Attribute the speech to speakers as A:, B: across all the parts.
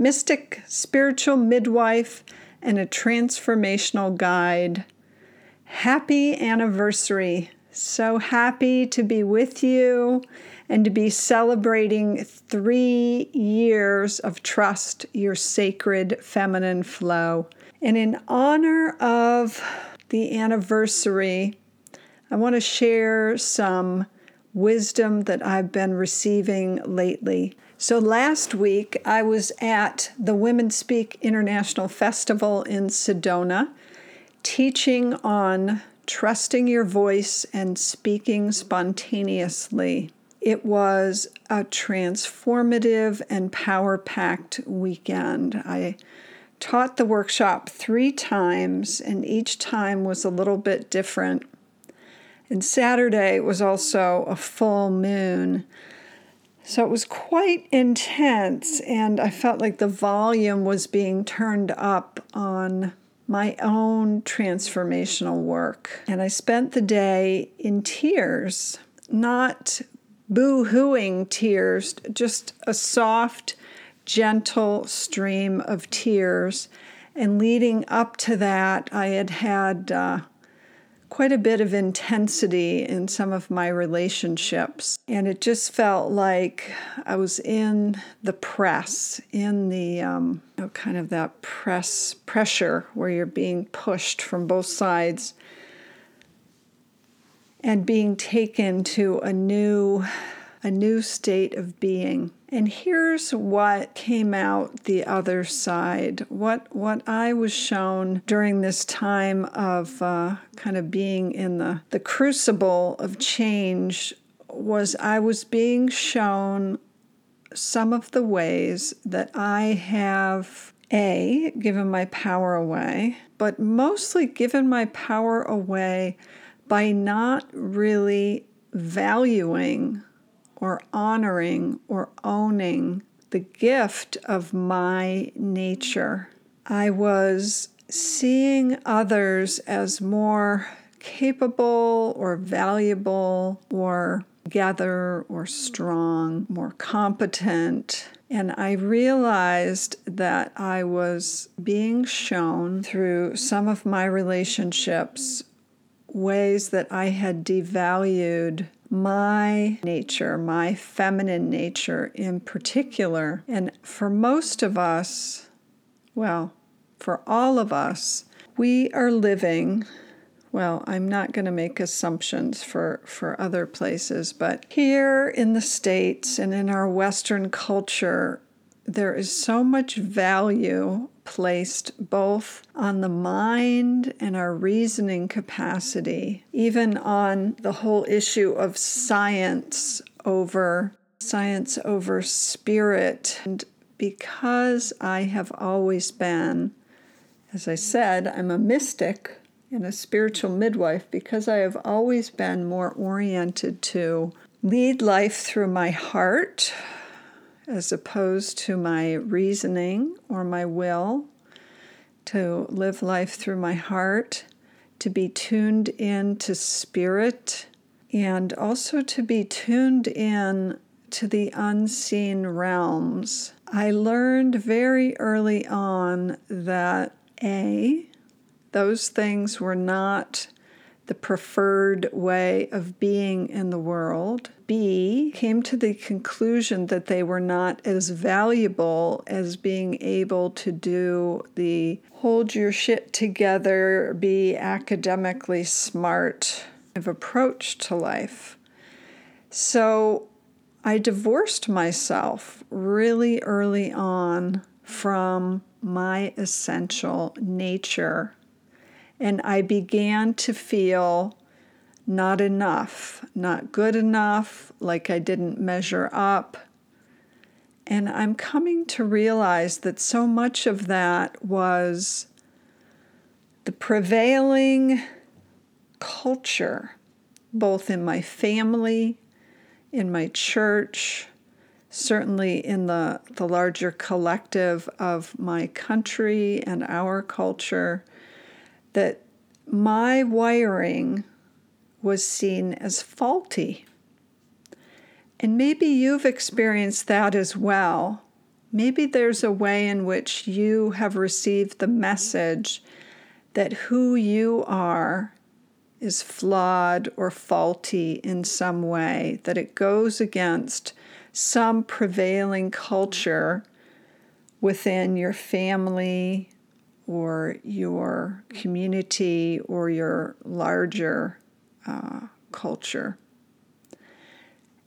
A: mystic, spiritual midwife, and a transformational guide. Happy anniversary! So happy to be with you and to be celebrating three years of Trust Your Sacred Feminine Flow. And in honor of the anniversary, I want to share some wisdom that I've been receiving lately. So, last week I was at the Women Speak International Festival in Sedona teaching on trusting your voice and speaking spontaneously. It was a transformative and power packed weekend. I taught the workshop three times, and each time was a little bit different. And Saturday was also a full moon. So it was quite intense, and I felt like the volume was being turned up on my own transformational work. And I spent the day in tears, not boo hooing tears, just a soft, gentle stream of tears. And leading up to that, I had had uh, quite a bit of intensity in some of my relationships. And it just felt like I was in the press, in the um, you know, kind of that press pressure where you're being pushed from both sides and being taken to a new a new state of being. And here's what came out the other side. What what I was shown during this time of uh, kind of being in the the crucible of change was I was being shown some of the ways that I have a given my power away, but mostly given my power away by not really valuing or honoring or owning the gift of my nature. I was seeing others as more capable or valuable or together or strong, more competent. And I realized that I was being shown through some of my relationships ways that I had devalued my nature, my feminine nature in particular. And for most of us, well, for all of us, we are living. Well, I'm not going to make assumptions for, for other places, but here in the States and in our Western culture, there is so much value placed both on the mind and our reasoning capacity, even on the whole issue of science over science over spirit. And because I have always been, as I said, I'm a mystic and a spiritual midwife, because I have always been more oriented to lead life through my heart as opposed to my reasoning or my will, to live life through my heart, to be tuned in to spirit, and also to be tuned in to the unseen realms. I learned very early on that A, those things were not the preferred way of being in the world. B came to the conclusion that they were not as valuable as being able to do the hold your shit together, be academically smart of approach to life. So I divorced myself really early on from my essential nature and I began to feel not enough, not good enough, like I didn't measure up. And I'm coming to realize that so much of that was the prevailing culture, both in my family, in my church, certainly in the, the larger collective of my country and our culture, that my wiring was seen as faulty. And maybe you've experienced that as well. Maybe there's a way in which you have received the message that who you are is flawed or faulty in some way, that it goes against some prevailing culture within your family or your community or your larger uh, culture.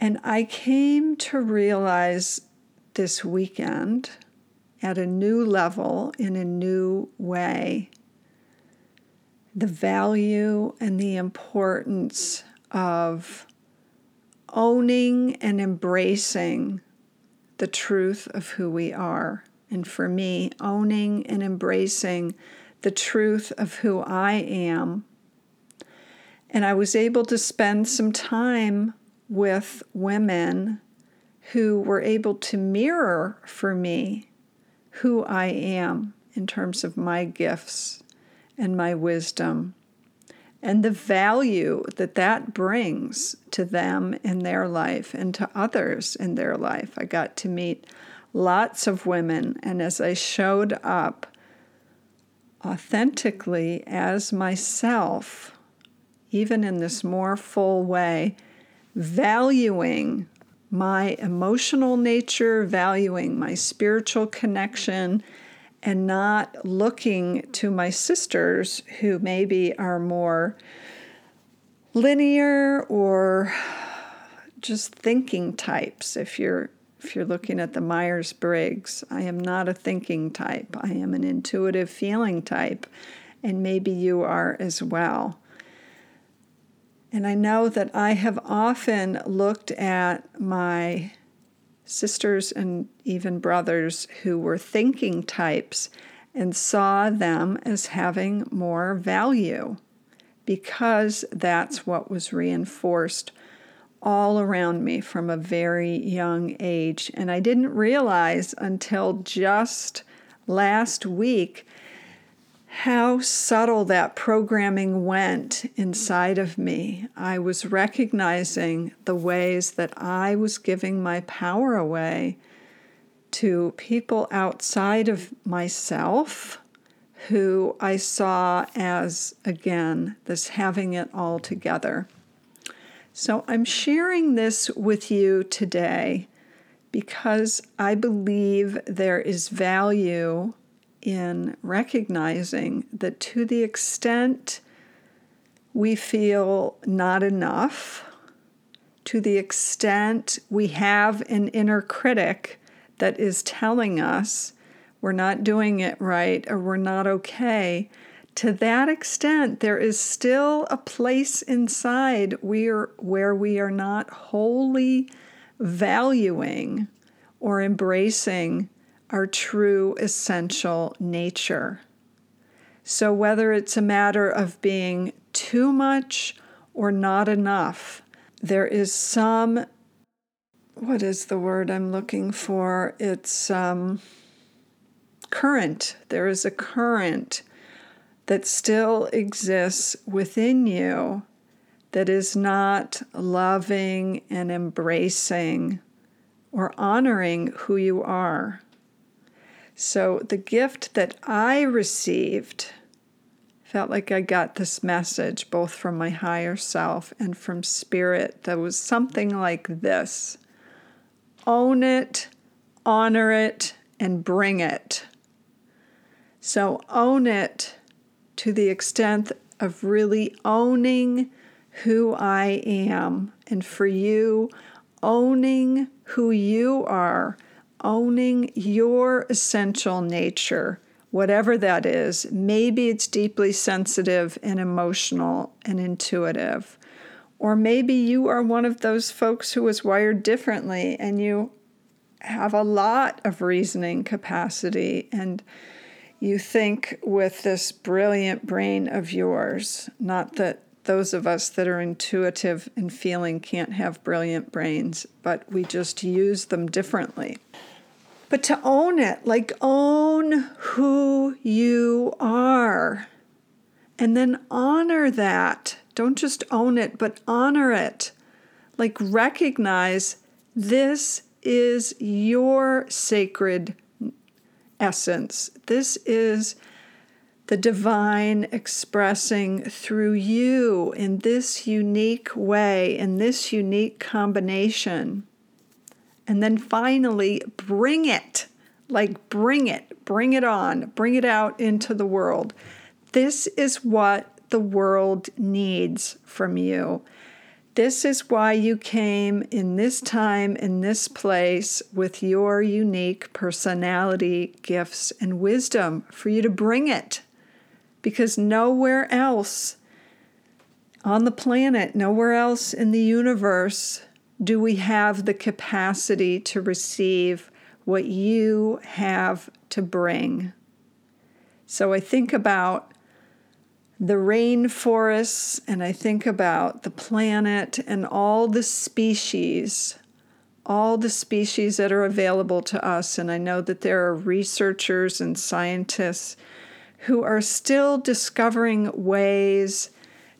A: And I came to realize this weekend at a new level, in a new way, the value and the importance of owning and embracing the truth of who we are. And for me, owning and embracing the truth of who I am. And I was able to spend some time with women who were able to mirror for me who I am in terms of my gifts and my wisdom and the value that that brings to them in their life and to others in their life. I got to meet lots of women, and as I showed up authentically as myself, even in this more full way, valuing my emotional nature, valuing my spiritual connection, and not looking to my sisters who maybe are more linear or just thinking types if you're if you're looking at the Myers-Briggs I am not a thinking type. I am an intuitive feeling type and maybe you are as well. And I know that I have often looked at my sisters and even brothers who were thinking types and saw them as having more value because that's what was reinforced all around me from a very young age. And I didn't realize until just last week how subtle that programming went inside of me. I was recognizing the ways that I was giving my power away to people outside of myself who I saw as, again, this having it all together. So I'm sharing this with you today because I believe there is value in recognizing that to the extent we feel not enough, to the extent we have an inner critic that is telling us we're not doing it right or we're not okay, to that extent, there is still a place inside where, where we are not wholly valuing or embracing our true essential nature. So, whether it's a matter of being too much or not enough, there is some, what is the word I'm looking for? It's um, current. There is a current that still exists within you that is not loving and embracing or honoring who you are. So, the gift that I received felt like I got this message both from my higher self and from spirit that was something like this own it, honor it, and bring it. So, own it to the extent of really owning who I am. And for you, owning who you are owning your essential nature, whatever that is. Maybe it's deeply sensitive and emotional and intuitive. Or maybe you are one of those folks who was wired differently and you have a lot of reasoning capacity and you think with this brilliant brain of yours. Not that those of us that are intuitive and feeling can't have brilliant brains, but we just use them differently. But to own it, like own who you are, and then honor that. Don't just own it, but honor it. Like recognize this is your sacred essence. This is the divine expressing through you in this unique way, in this unique combination. And then finally, bring it like, bring it, bring it on, bring it out into the world. This is what the world needs from you. This is why you came in this time, in this place, with your unique personality, gifts, and wisdom for you to bring it. Because nowhere else on the planet, nowhere else in the universe, do we have the capacity to receive what you have to bring. So I think about the rainforests and I think about the planet and all the species, all the species that are available to us. And I know that there are researchers and scientists who are still discovering ways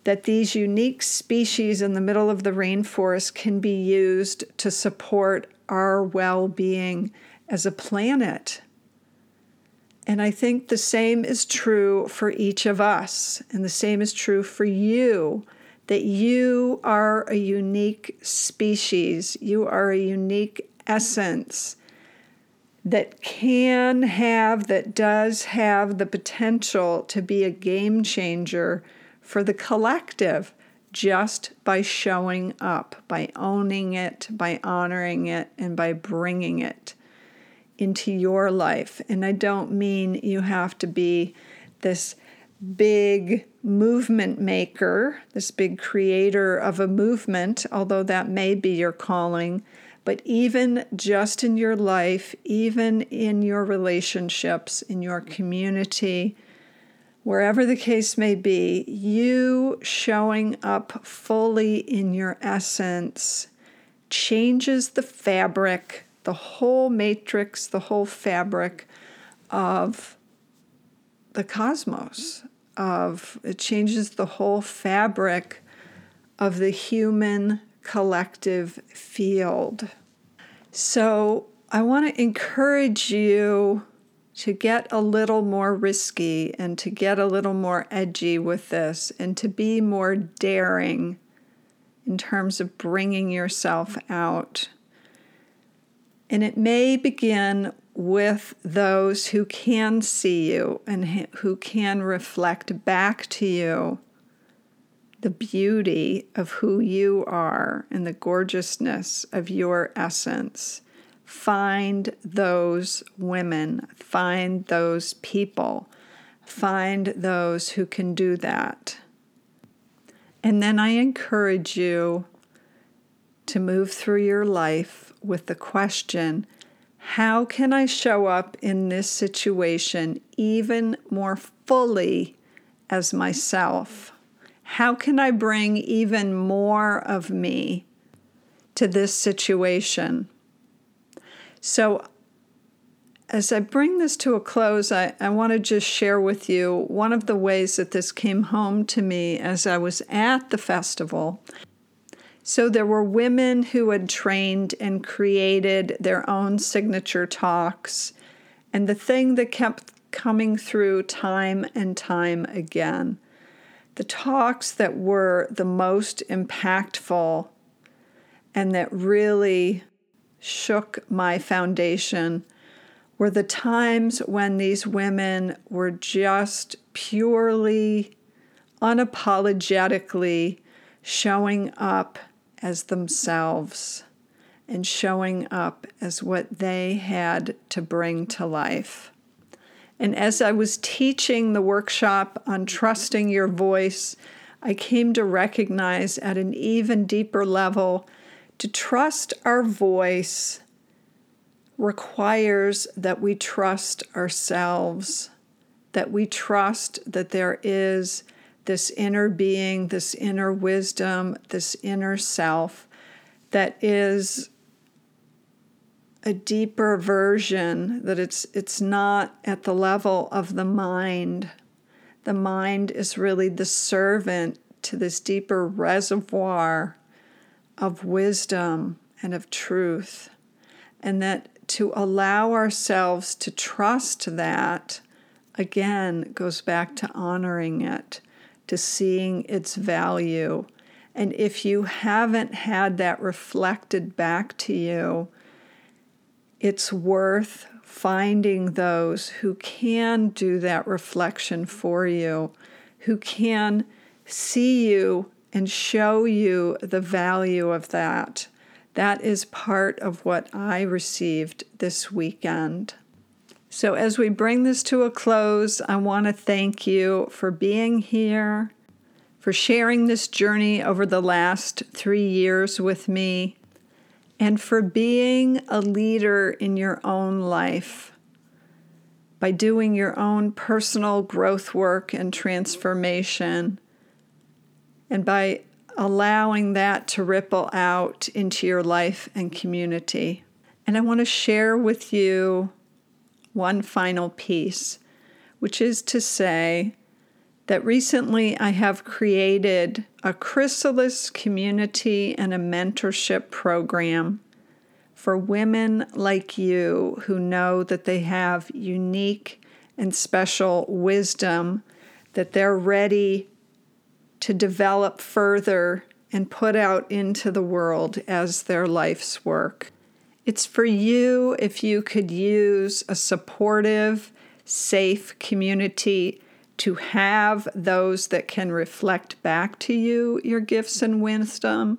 A: that these unique species in the middle of the rainforest can be used to support our well being as a planet. And I think the same is true for each of us, and the same is true for you that you are a unique species, you are a unique essence that can have, that does have the potential to be a game changer for the collective just by showing up, by owning it, by honoring it, and by bringing it into your life. And I don't mean you have to be this big movement maker, this big creator of a movement, although that may be your calling. But even just in your life, even in your relationships, in your community, wherever the case may be, you showing up fully in your essence changes the fabric the whole matrix, the whole fabric of the cosmos. Of it changes the whole fabric of the human collective field. So I want to encourage you to get a little more risky and to get a little more edgy with this and to be more daring in terms of bringing yourself out. And it may begin with those who can see you and who can reflect back to you the beauty of who you are and the gorgeousness of your essence. Find those women, find those people, find those who can do that. And then I encourage you to move through your life with the question how can I show up in this situation even more fully as myself? How can I bring even more of me to this situation? So, as I bring this to a close, I, I want to just share with you one of the ways that this came home to me as I was at the festival so there were women who had trained and created their own signature talks. And the thing that kept coming through time and time again, the talks that were the most impactful and that really shook my foundation were the times when these women were just purely, unapologetically showing up as themselves and showing up as what they had to bring to life. And as I was teaching the workshop on trusting your voice, I came to recognize at an even deeper level to trust our voice requires that we trust ourselves, that we trust that there is this inner being, this inner wisdom, this inner self that is a deeper version that it's it's not at the level of the mind. The mind is really the servant to this deeper reservoir of wisdom and of truth. And that to allow ourselves to trust that again goes back to honoring it to seeing its value and if you haven't had that reflected back to you it's worth finding those who can do that reflection for you, who can see you and show you the value of that. That is part of what I received this weekend. So, as we bring this to a close, I want to thank you for being here, for sharing this journey over the last three years with me, and for being a leader in your own life by doing your own personal growth work and transformation, and by allowing that to ripple out into your life and community. And I want to share with you one final piece, which is to say that recently I have created a chrysalis community and a mentorship program for women like you who know that they have unique and special wisdom that they're ready to develop further and put out into the world as their life's work. It's for you if you could use a supportive, safe community to have those that can reflect back to you your gifts and wisdom,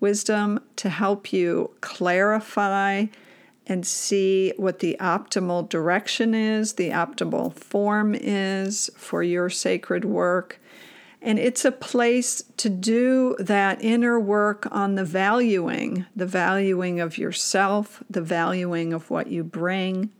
A: wisdom to help you clarify and see what the optimal direction is, the optimal form is for your sacred work. And it's a place to do that inner work on the valuing, the valuing of yourself, the valuing of what you bring.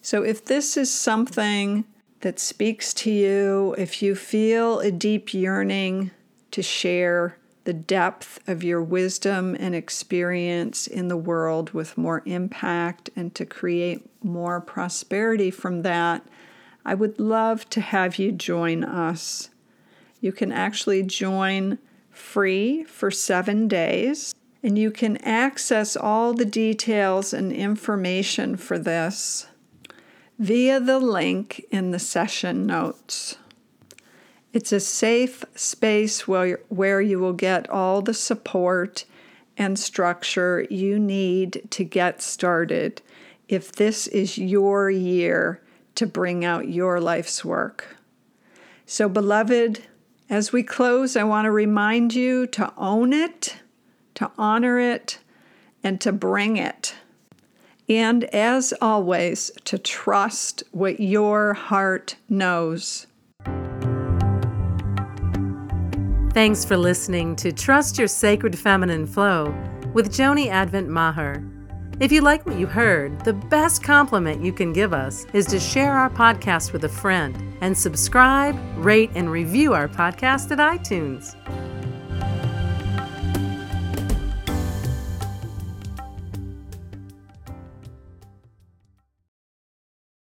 A: So if this is something that speaks to you, if you feel a deep yearning to share the depth of your wisdom and experience in the world with more impact and to create more prosperity from that, I would love to have you join us. You can actually join free for seven days, and you can access all the details and information for this via the link in the session notes. It's a safe space where, where you will get all the support and structure you need to get started if this is your year to bring out your life's work. So, beloved, as we close, I want to remind you to own it, to honor it, and to bring it and as always, to trust what your heart knows.
B: Thanks for listening to Trust Your Sacred Feminine Flow with Joni Advent Maher. If you like what you heard, the best compliment you can give us is to share our podcast with a friend and subscribe, rate, and review our podcast at iTunes.